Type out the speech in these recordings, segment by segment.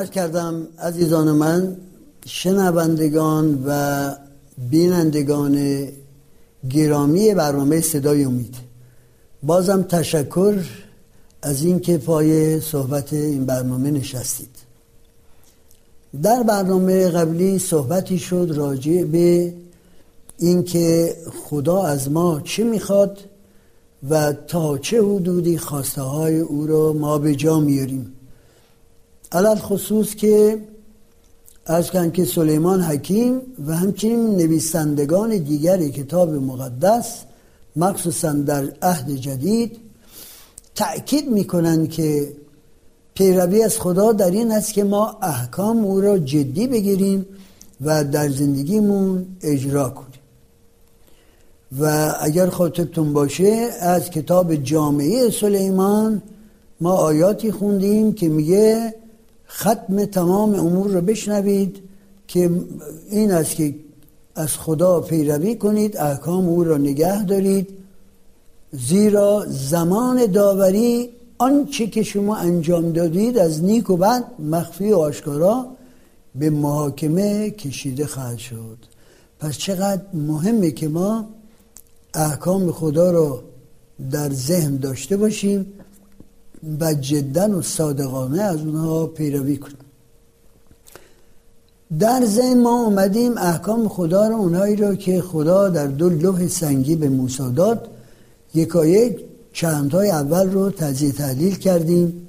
عرض کردم عزیزان من شنوندگان و بینندگان گرامی برنامه صدای امید. بازم تشکر از اینکه پای صحبت این برنامه نشستید. در برنامه قبلی صحبتی شد راجع به اینکه خدا از ما چه می‌خواد و تا چه حدودی خواسته های او را ما به جا میاریم علال خصوص که از که سلیمان حکیم و همچنین نویسندگان دیگر کتاب مقدس مخصوصا در عهد جدید تأکید می‌کنند که پیروی از خدا در این است که ما احکام او را جدی بگیریم و در زندگیمون اجرا کنیم. و اگر خاطرتون باشه از کتاب جامعه سلیمان ما آیاتی خوندیم که میگه ختم تمام امور رو بشنوید که این است که از خدا پیروی کنید احکام او را نگه دارید. زیرا زمان داوری آنچه که شما انجام دادید از نیک و بد مخفی و آشکارا به محاکمه کشیده خواهد شد. پس چقدر مهمه که ما احکام خدا را در ذهن داشته باشیم و جدا و صادقانه از اونها پیروی کنیم. در ذهن ما اومدیم احکام خدا رو اونایی رو که خدا در دو لوح سنگی به موسی داد یکایک چندهای اول رو تجزیه تحلیل کردیم.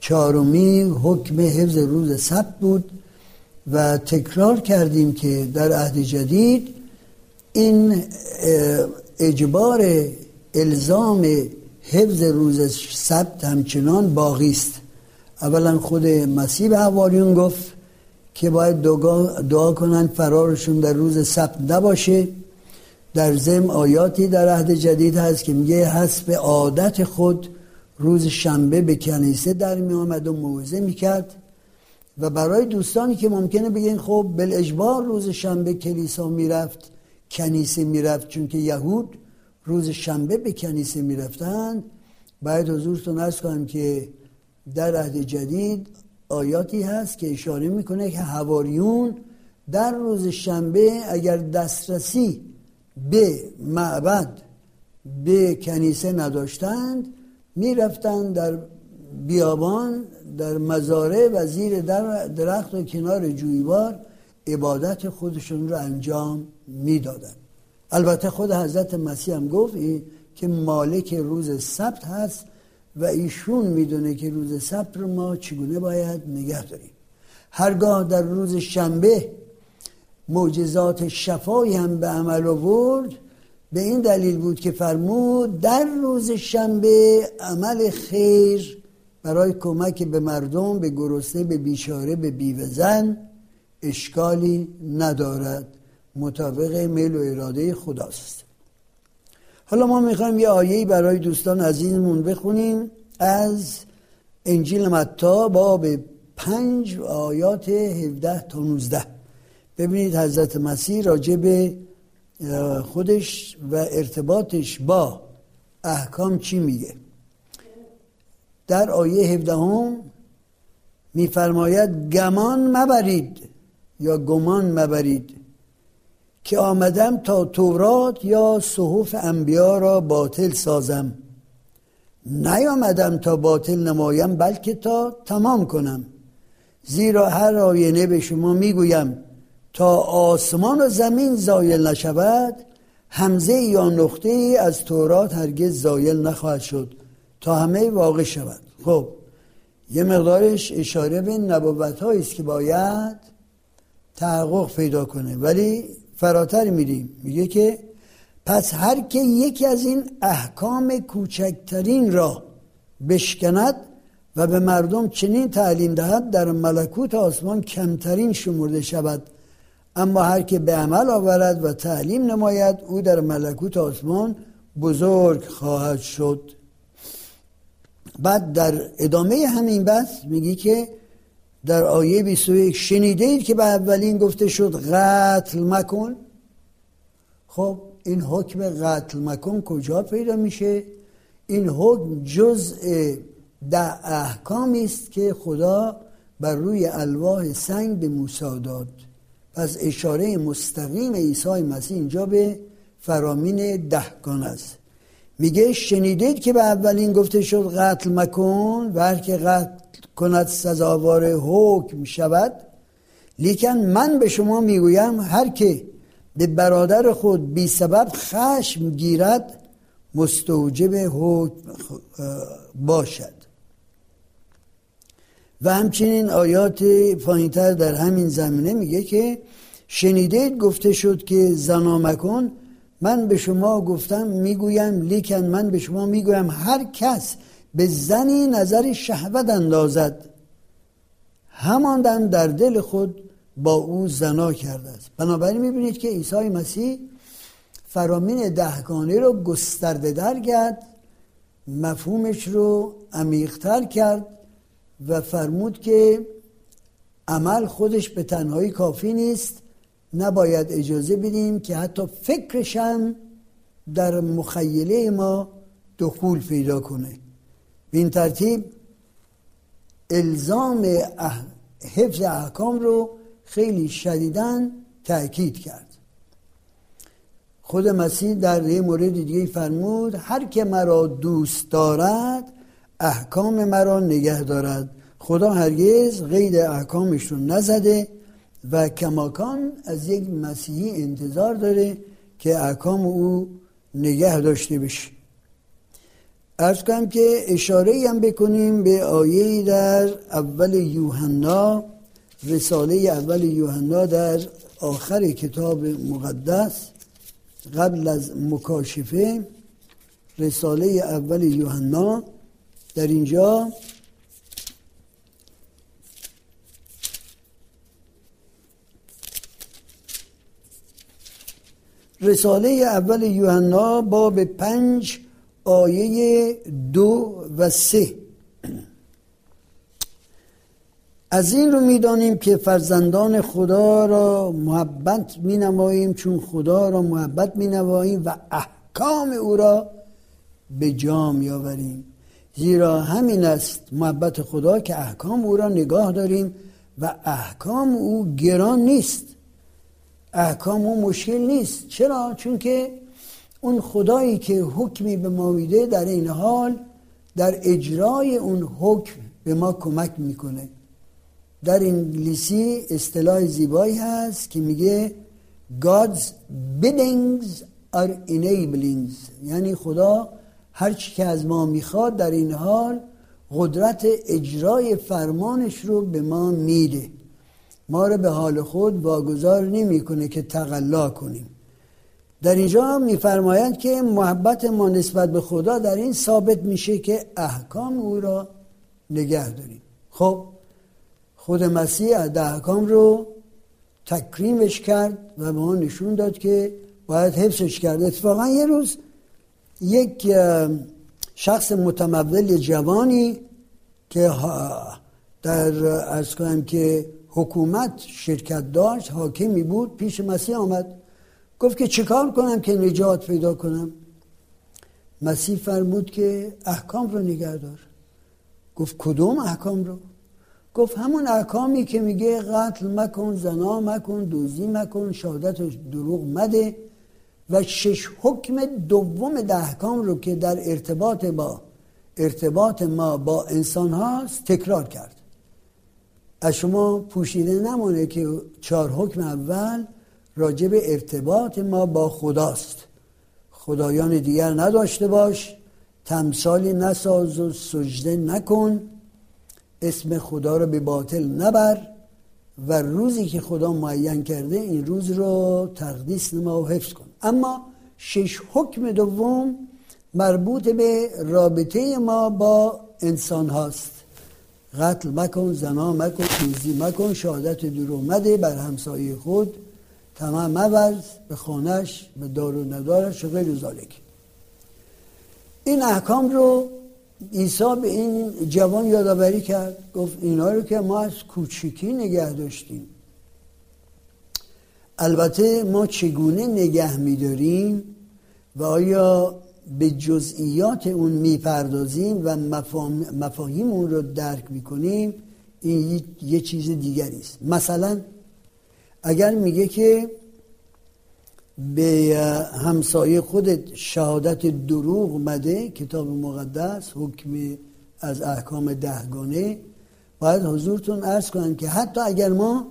چهارمی حکم حفظ روز سبت بود و تکرار کردیم که در عهد جدید این اجبار الزام حفظ روز سبت همچنان باقی است. اولا خود مسیح به حواریون گفت که باید دعا کنند فرارشون در روز سبت نباشه. در زم آیاتی در عهد جدید هست که میگه حسب عادت خود روز شنبه به کنیسه در می آمد و موعظه می‌کرد و برای دوستانی که ممکنه بگین خب بل اجبار روز شنبه کلیسا می‌رفت کنیسه می‌رفت چون که یهود روز شنبه به کنیسه می‌رفتند. باید حضورتون ارز کنم که در عهد جدید آیاتی هست که اشاره می‌کنه که هواریون در روز شنبه اگر دسترسی به معبد به کنیسه نداشتند می‌رفتند در بیابان در مزاره و زیر در درخت و کنار جویبار عبادت خودشون رو انجام می‌دادند. البته خود حضرت مسیح هم گفت که مالک روز سبت هست و ایشون می‌دونه که روز سبت رو ما چگونه باید نگه داریم. هرگاه در روز شنبه معجزات شفایی هم به عمل آورد به این دلیل بود که فرمود در روز شنبه عمل خیر برای کمک به مردم به گرسنه به بیچاره به بیوزن اشکالی ندارد. مطابق میل و اراده خداست. حالا ما می‌خوایم یه آیه برای دوستان عزیزمون بخونیم از انجیل متا باب پنج آیات 17 تا 19 ببینید حضرت مسیح راجع به خودش و ارتباطش با احکام چی میگه. در آیه 17 هم میفرماید گمان مبرید یا گمان مبرید. که آمدم تا تورات یا صحف انبیا را باطل سازم. نیامدم تا باطل نمایم بلکه تا تمام کنم. زیرا هر آینه به شما می‌گویم تا آسمان و زمین زایل نشود همزه یا نقطه ای از تورات هرگز زایل نخواهد شد تا همه واقع شود. خب یه مقدارش اشاره به نبوت است که باید تحقق پیدا کنه. ولی فراتر میریم میگه که پس هر که یکی از این احکام کوچکترین را بشکند و به مردم چنین تعلیم دهد در ملکوت آسمان کمترین شمرده شود. اما هر که به عمل آورد و تعلیم نماید او در ملکوت آسمان بزرگ خواهد شد. بعد در ادامه همین بحث میگی که در آیه 21 شنیده اید که به اولین گفته شد قتل مکن؟ خب این حکم قتل مکن کجا پیدا میشه؟ این حکم جزء ده احکامی است که خدا بر روی الواح سنگ به موسی داد. پس اشاره مستقیم عیسی مسیح اینجا به فرامین دهگان است. میگه شنیدید که به اولین گفته شد قتل مکن و که قتل کند سزاوار حکم شود. لیکن من به شما می‌گویم هر که به برادر خود بی سبب خشم گیرد مستوجب حکم باشد. و همچنین آیات پایینتر در همین زمینه میگه که شنیدید گفته شد که زنا مکن من به شما گفتم می‌گویم لیکن من به شما می‌گویم هر کس به زنی نظر شهوت اندازد همان در دل خود با او زنا کرده است. بنابراین می‌بینید که عیسی مسیح فرامین دهگانه رو گسترده در کرد مفهومش رو عمیقتر کرد و فرمود که عمل خودش به تنهایی کافی نیست. نباید اجازه بدیم که حتی فکرشم در مخیله ما دخول پیدا کنه. به این ترتیب الزام حفظ احکام رو خیلی شدیدن تأکید کرد. خود مسیح در یه مورد دیگه فرمود هر که مرا دوست دارد احکام مرا نگه دارد. خدا هرگز غیر احکامش رو نزده و کماکان از یک مسیحی انتظار داره که احکام او نگه داشته بشه. ارز کنم که اشاره هم بکنیم به آیه در اول یوحنا رساله اول یوحنا در آخر کتاب مقدس قبل از مکاشفه رساله اول یوحنا. در اینجا رساله اول یوحنا باب پنج آیه دو و سه. از این رو می‌دانیم که فرزندان خدا را محبت می نماییم چون خدا را محبت می نماییم و احکام او را به جا می آوریم زیرا همین است محبت خدا که احکام او را نگاه داریم و احکام او گران نیست. احکام او مشکل نیست. چرا؟ چون که اون خدایی که حکمی به ما میده در این حال در اجرای اون حکم به ما کمک می‌کنه. در انگلیسی اصطلاح زیبایی هست که میگه God's biddings are enablings. یعنی خدا هر چی که از ما می‌خواد در این حال قدرت اجرای فرمانش رو به ما میده. ما رو به حال خود واگذار نمی‌کنه که تقلا کنیم. در اینجا میفرمایند که محبت ما نسبت به خدا در این ثابت میشه که احکام او را نگه داریم. خب خود مسیح احکام رو تکریمش کرد و به ما نشون داد که باید حفظش کرد. اتفاقا یه روز یک شخص متمول جوانی که در از کنم که حکومت شرکت داشت حاکمی بود پیش مسیح آمد. گفت که چیکار کنم که نجات پیدا کنم؟ مسیح فرمود که احکام رو نگه دار. گفت کدوم احکام رو؟ گفت همون احکامی که میگه قتل مکن زنا مکن دوزی مکن شهادت دروغ مده و شش حکم دوم ده احکام رو که در ارتباط با ارتباط ما با انسان هاست تکرار کرد. از شما پوشیده نمونه که چهار حکم اول راجع به ارتباط ما با خداست. خدایان دیگر نداشته باش تمثالی نساز و سجده نکن اسم خدا رو به باطل نبر و روزی که خدا معین کرده این روز رو تقدیس نما و حفظ کن. اما شش حکم دوم مربوط به رابطه ما با انسان هاست قتل مکن زنا مکن تیزی مکن شهادت دور اومده بر همسایه خود تمام مورز به خانش به دار و ندارش و غیر ذالک این احکام رو عیسی به این جوان یادآوری کرد گفت اینا رو که ما از کوچیکی نگه داشتیم. البته ما چگونه نگه میداریم و آیا به جزئیات اون می‌پردازیم و مفاهیم اون رو درک می‌کنیم این یه چیز دیگری است. مثلا اگر میگه که به همسایه خودت شهادت دروغ مده کتاب مقدس حکم از احکام دهگانه باید حضورتون ارز کنن که حتی اگر ما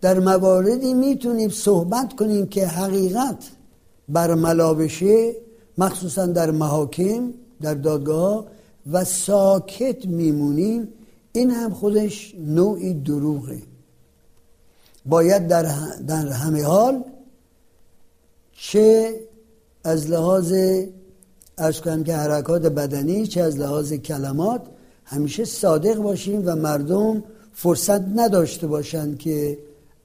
در مواردی می‌تونیم صحبت کنیم که حقیقت برملا بشه مخصوصا در محاکم در دادگاه و ساکت میمونیم. این هم خودش نوعی دروغه. باید در, در همه حال چه از لحاظ ارز کنم که حرکات بدنی چه از لحاظ کلمات همیشه صادق باشیم و مردم فرصت نداشته باشند که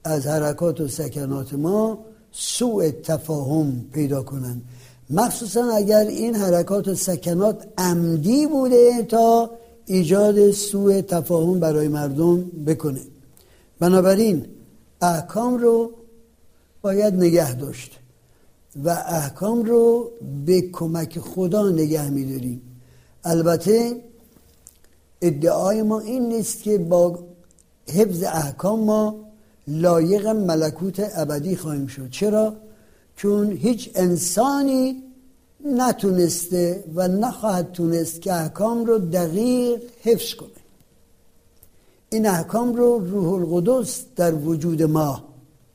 از حرکات و سکنات ما سوء تفاهم پیدا کنند. مخصوصا اگر این حرکات و سکنات عمدی بوده تا ایجاد سوء تفاهم برای مردم بکنه. بنابراین احکام رو باید نگه داشت و احکام رو به کمک خدا نگه میداریم. البته ادعای ما این نیست که با حفظ احکام ما لایق ملکوت ابدی خواهیم شد. چرا؟ چون هیچ انسانی نتونسته و نخواهد تونست که احکام رو دقیق حفظ کنه. این احکام رو روح القدس در وجود ما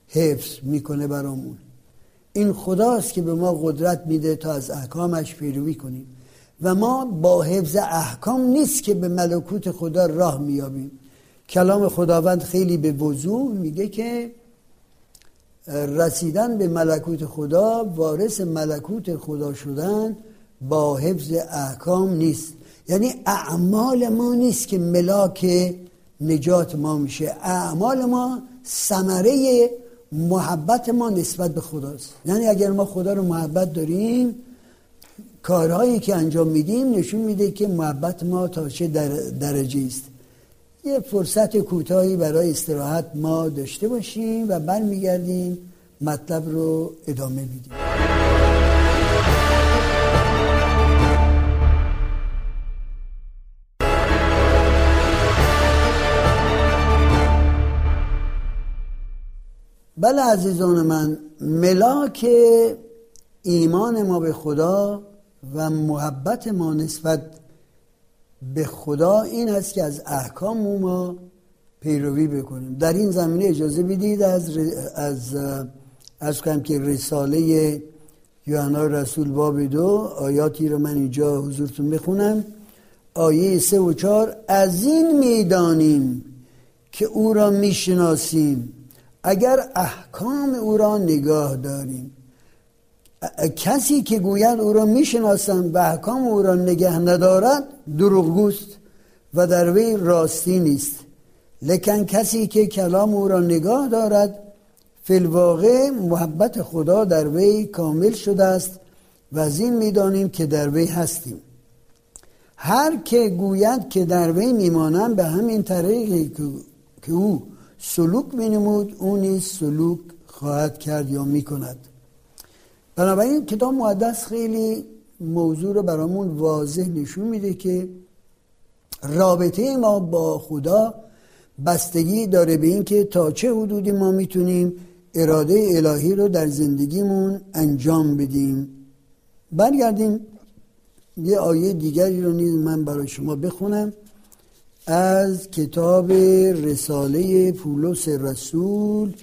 حفظ می‌کنه برامون. این خداست که به ما قدرت میده تا از احکامش پیروی کنیم. و ما با حفظ احکام نیست که به ملکوت خدا راه میابیم کلام خداوند خیلی به وضوح میگه که رسیدن به ملکوت خدا وارث ملکوت خدا شدن با حفظ احکام نیست. یعنی اعمال ما نیست که ملاک نجات ما میشه. اعمال ما ثمره محبت ما نسبت به خداست. یعنی اگر ما خدا رو محبت داریم کارهایی که انجام میدیم نشون میده که محبت ما تا چه درجه است. یه فرصت کوتاهی برای استراحت ما داشته باشیم و برمیگردیم مطلب رو ادامه میدیم. بله عزیزان من ملاک ایمان ما به خدا و محبت ما نسبت به خدا این است که از احکام ما پیروی بکنیم. در این زمینه اجازه بدید از از از کنم که رساله یوحنا رسول باب دو آیاتی رو من اینجا حضورتون بخونم. آیه سه و چار از این می‌دانیم که او را می‌شناسیم. اگر احکام او را نگاه داریم کسی که گوید او را می‌شناسم و احکام او را نگه ندارد دروغگوست و در وی راستی نیست. لکن کسی که کلام او را نگاه دارد فیلواقع محبت خدا در وی کامل شده است و از این می‌دانیم که در وی هستیم. هر که گوید که در وی میمانم به همین طریقی که او سلوک مینمود او نیز سلوک خواهد کرد یا می‌کند. بنابراین کتاب مقدس خیلی موضوع رو برامون واضح نشون میده که رابطه ما با خدا بستگی داره به اینکه تا چه حدودی ما می‌تونیم اراده الهی رو در زندگیمون انجام بدیم. برگردیم. یه آیه دیگری رو نیز من برای شما بخونم. از کتاب رساله پولس رسول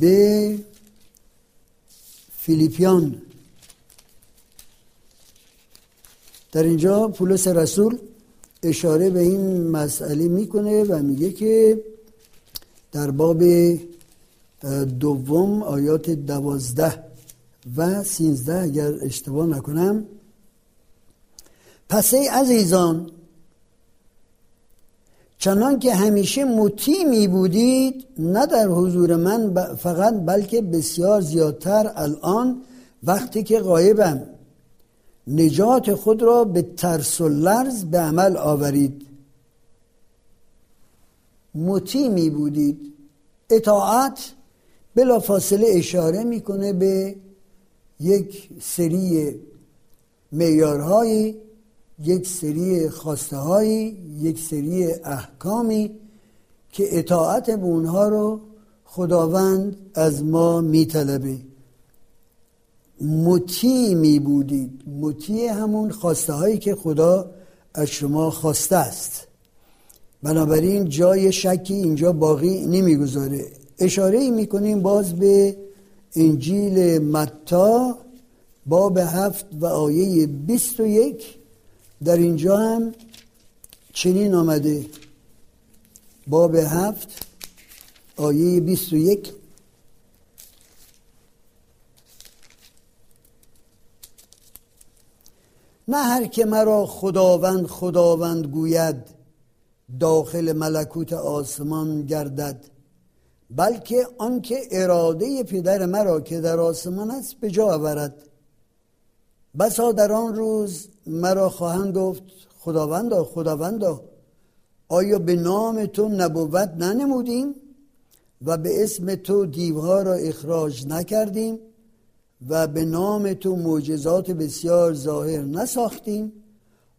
به فیلیپیان. در اینجا پولس رسول اشاره به این مسئله می‌کنه و میگه که در باب دوم آیات دوازده و سینزده اگر اشتباه نکنم پس ای عزیزان چنان که همیشه مطیع می بودید نه در حضور من فقط بلکه بسیار زیادتر الان وقتی که غایبم. نجات خود را به ترس و لرز به عمل آورید. مطیع می بودید. اطاعت بلا فاصله اشاره می‌کنه به یک سری میارهایی یک سری خواسته هایی یک سری احکامی که اطاعت به اونها رو خداوند از ما میطلبه. مطیع می بودید. مطیع همون خواسته هایی که خدا از شما خواسته است. بنابراین جای شکی اینجا باقی نمی‌گذاره. اشاره ای می کنیم باز به انجیل متا باب هفت و آیه 21 در اینجا هم چنین آمده. باب هفت آیه 21 نه هر که مرا خداوند خداوند گوید داخل ملکوت آسمان گردد بلکه آنکه اراده پدر مرا که در آسمان است به جا آورد. بسا در آن روز مرا خواهند گفت خداوندا خداوندا آیا به نام تو نبوت ننمودیم و به اسم تو دیوها را اخراج نکردیم؟ و به نام تو معجزات بسیار ظاهر نساختیم.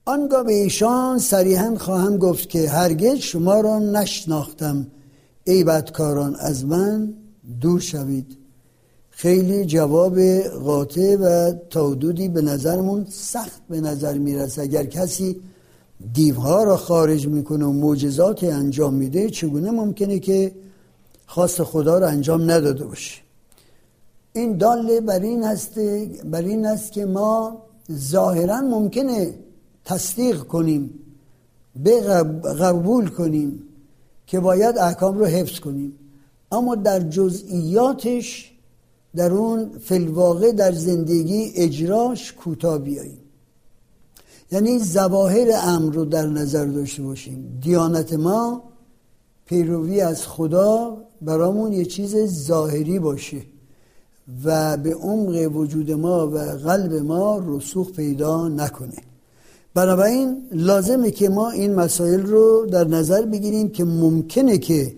آنگاه به ایشان صریحا خواهم گفت که هرگز شما را نشناختم. ای بدکاران از من دور شوید. خیلی جواب قاطع و تودودی به نظرمون سخت به نظر می‌رسه. اگر کسی دیوها را خارج می‌کنه و معجزات انجام میده چگونه ممکنه که خواست خدا را انجام نداده باشه؟ این داله بر این هست بر این است که ما ظاهرا ممکنه تصدیق کنیم به قبول کنیم که باید احکام رو حفظ کنیم. اما در جزئیاتش در اون فلواقع در زندگی اجراش کوتاه بیاییم. یعنی زواهر امر رو در نظر داشته باشیم. دیانت ما پیروی از خدا برامون یه چیز ظاهری باشه. و به عمق وجود ما و قلب ما رسوخ پیدا نکنه. بنابراین لازمه که ما این مسائل رو در نظر بگیریم که ممکنه که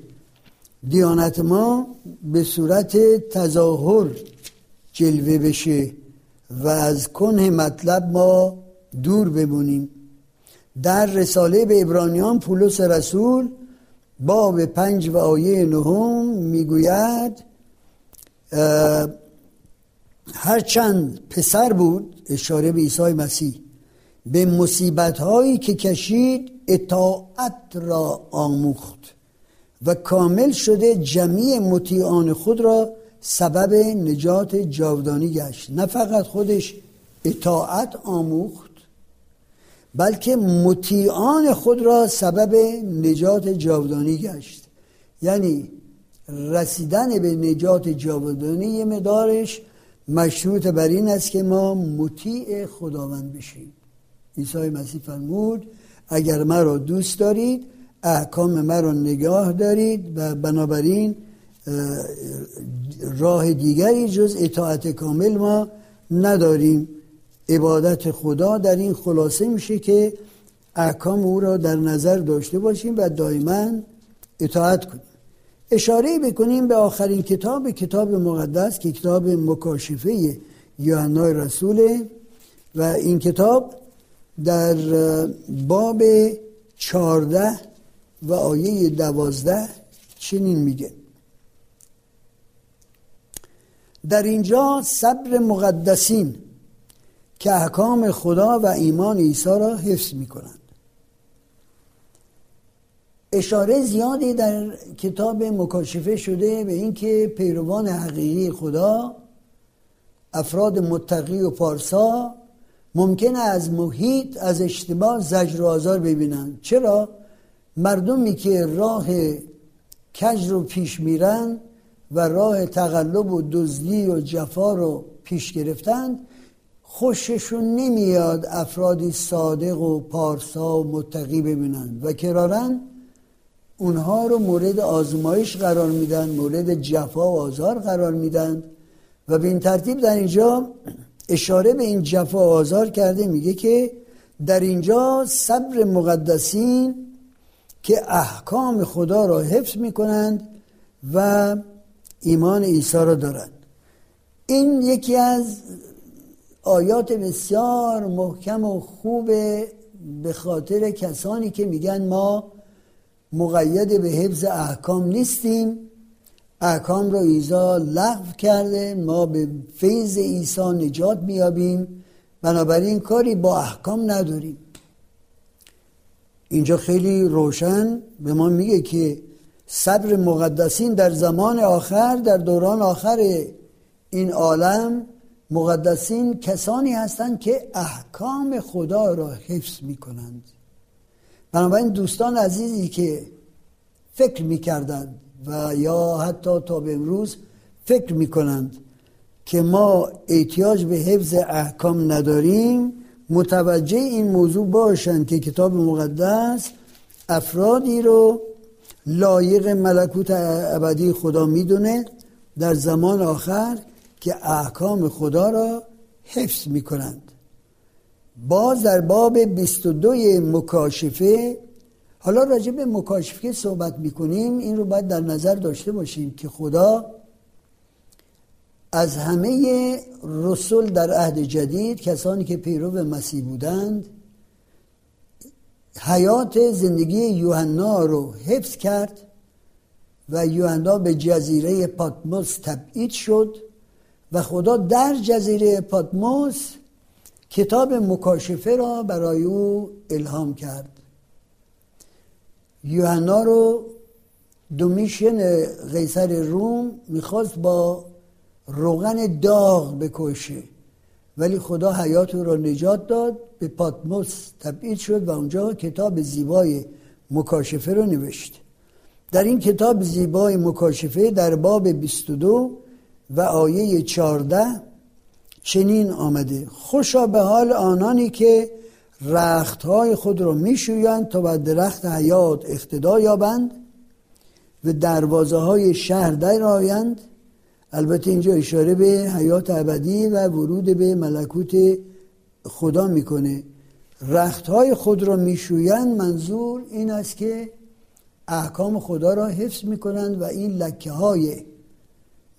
دیانت ما به صورت تظاهر جلوه بشه و از کنه مطلب ما دور بمونیم. در رساله به ابرانیان پولس رسول باب پنج و آیه نهم می‌گوید هرچند پسر بود اشاره به عیسی مسیح به مصیبت هایی که کشید اطاعت را آموخت و کامل شده جمعی مطیعان خود را سبب نجات جاودانی گشت. نه فقط خودش اطاعت آموخت بلکه مطیعان خود را سبب نجات جاودانی گشت. یعنی رسیدن به نجات جاودانی یه مدارش مشروط بر این است که ما مطیع خداوند بشیم. عیسی مسیح فرمود اگر مرا دوست دارید احکام مرا نگاه دارید و بنابراین راه دیگری جز اطاعت کامل ما نداریم. عبادت خدا در این خلاصه میشه که احکام او را در نظر داشته باشیم و دائما اطاعت کنیم. اشاره بکنیم به آخرین کتاب کتاب مقدس که کتاب مکاشفه یوحنای رسوله و این کتاب در باب چارده و آیه دوازده چنین میگه. در اینجا صبر مقدسین که احکام خدا و ایمان عیسی را حفظ می‌کنند. اشاره زیادی در کتاب مکاشفه شده به اینکه پیروان حقیقی خدا افراد متقی و پارسا ممکنه از محیط از اشتباه زجر و آزار ببینن چرا؟ مردمی که راه کج رو پیش میرن و راه تقلب و دزدی و جفا رو پیش گرفتند خوششون نمیاد افرادی صادق و پارسا و متقی ببینن و کرارن اونها رو مورد آزمایش قرار میدن مورد جفا و آزار قرار میدن و به این ترتیب در اینجا اشاره به این جفا و آزار کرده میگه که در اینجا صبر مقدسین که احکام خدا را حفظ می‌کنند و ایمان عیسی را دارند. این یکی از آیات بسیار محکم و خوب به خاطر کسانی که میگن ما مقید به حفظ احکام نیستیم. احکام رو ایزا لغو کرده ما به فیض عیسی نجات میابیم بنابراین کاری با احکام نداریم. اینجا خیلی روشن به ما میگه که صبر مقدسین در زمان آخر در دوران آخر این عالم مقدسین کسانی هستند که احکام خدا را حفظ می‌کنند. بنابراین دوستان عزیزی که فکر می‌کردند و یا حتی تا به امروز فکر می‌کنند که ما احتیاج به حفظ احکام نداریم متوجه این موضوع باشند که کتاب مقدس افرادی رو لایق ملکوت ابدی خدا می‌دونه در زمان آخر که احکام خدا را حفظ می‌کنند. باز در باب 22 مکاشفه حالا راجع به مکاشفه صحبت می‌کنیم این رو باید در نظر داشته باشیم که خدا از همه رسول در عهد جدید کسانی که پیرو مسیح بودند حیات زندگی یوحنا رو حفظ کرد و یوحنا به جزیره پاتموس تبعید شد و خدا در جزیره پاتموس کتاب مکاشفه را برای او الهام کرد. یوحنا رو دومیشن قیصر روم می‌خواست با روغن داغ بکشه ولی خدا حیات او را نجات داد به پاتموس تبعید شد و اونجا کتاب زیبای مکاشفه رو نوشت. در این کتاب زیبای مکاشفه در باب 22 و آیه 14 چنین آمده. خوشا به حال آنانی که رختهای خود را میشویند تا بر درخت حیات اقتدا یابند و دروازه های شهر در آیند. البته اینجا اشاره به حیات ابدی و ورود به ملکوت خدا می‌کنه. رختهای خود را میشویند منظور این است که احکام خدا را حفظ می‌کنند و این لکه های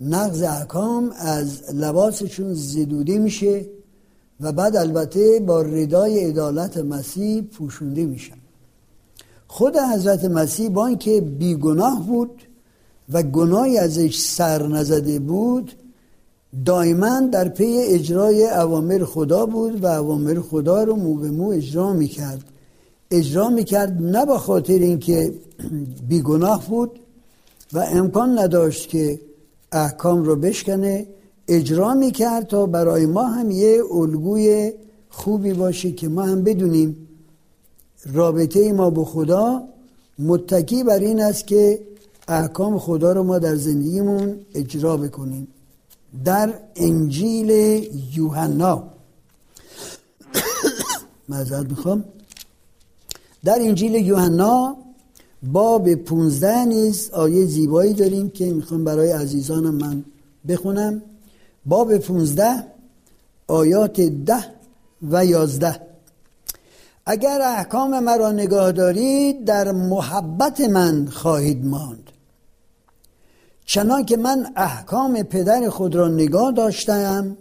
نقض احکام از لباسشون زدوده میشه و بعد البته با ردای عدالت مسیح پوشونده میشن. خود حضرت مسیح با اینکه بیگناه بود و گناهی ازش سر نزده بود دائما در پی اجرای اوامر خدا بود و اوامر خدا رو مو به مو اجرا می‌کرد. اجرا می‌کرد نه به خاطر اینکه بیگناه بود و امکان نداشت که احکام رو بشکنه اجرا می‌کرد تا برای ما هم یه الگوی خوبی باشه که ما هم بدونیم. رابطه ما با خدا متکی بر این است که احکام خدا رو ما در زندگیمون اجرا بکنیم. در انجیل یوحنا. معذرت می‌خوام. در انجیل یوحنا باب 15 نیز آیه زیبایی داریم که می‌خوام برای عزیزانم من بخونم. باب 15 آیات ده و یازده. اگر احکام مرا نگاه دارید در محبت من خواهید ماند. چنان که من احکام پدر خود را نگاه داشتم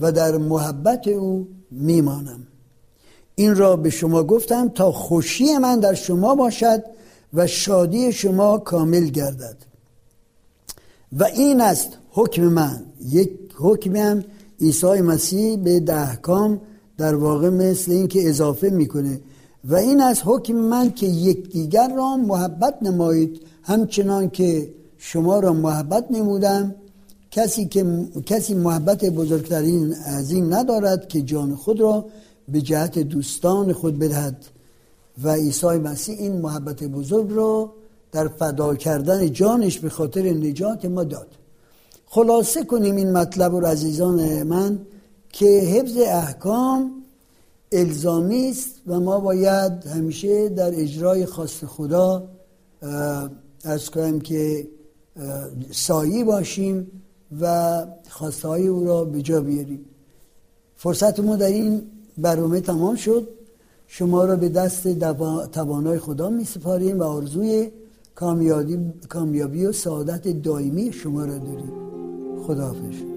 و در محبت او میمانم. این را به شما گفتم تا خوشی من در شما باشد و شادی شما کامل گردد. و این است حکم من. یک حکم هم عیسی مسیح به احکام در واقع مثل این که اضافه می‌کنه. و این از حکم من که یکدیگر را محبت نمایید. همچنان که شما را محبت نمودم کسی که کسی محبت بزرگترین از این ندارد که جان خود را به جهت دوستان خود بدهد. و عیسی مسیح این محبت بزرگ را در فدا کردن جانش به خاطر نجات ما داد. خلاصه کنیم این مطلب رو عزیزان من که حفظ احکام الزامی است و ما باید همیشه در اجرای خواست خدا از کنیم که سایی باشیم و خواسته های او را به جا بیاریم. فرصت ما در این برنامه تمام شد. شما را به دست توانای خدا می سپاریم و آرزوی کامیابی, و سعادت دائمی شما را داریم. خداحافظ.